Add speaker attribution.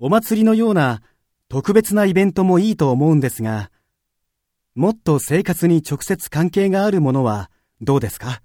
Speaker 1: お祭りのような特別なイベントもいいと思うんですが、もっと生活に直接関係があるものはどうですか？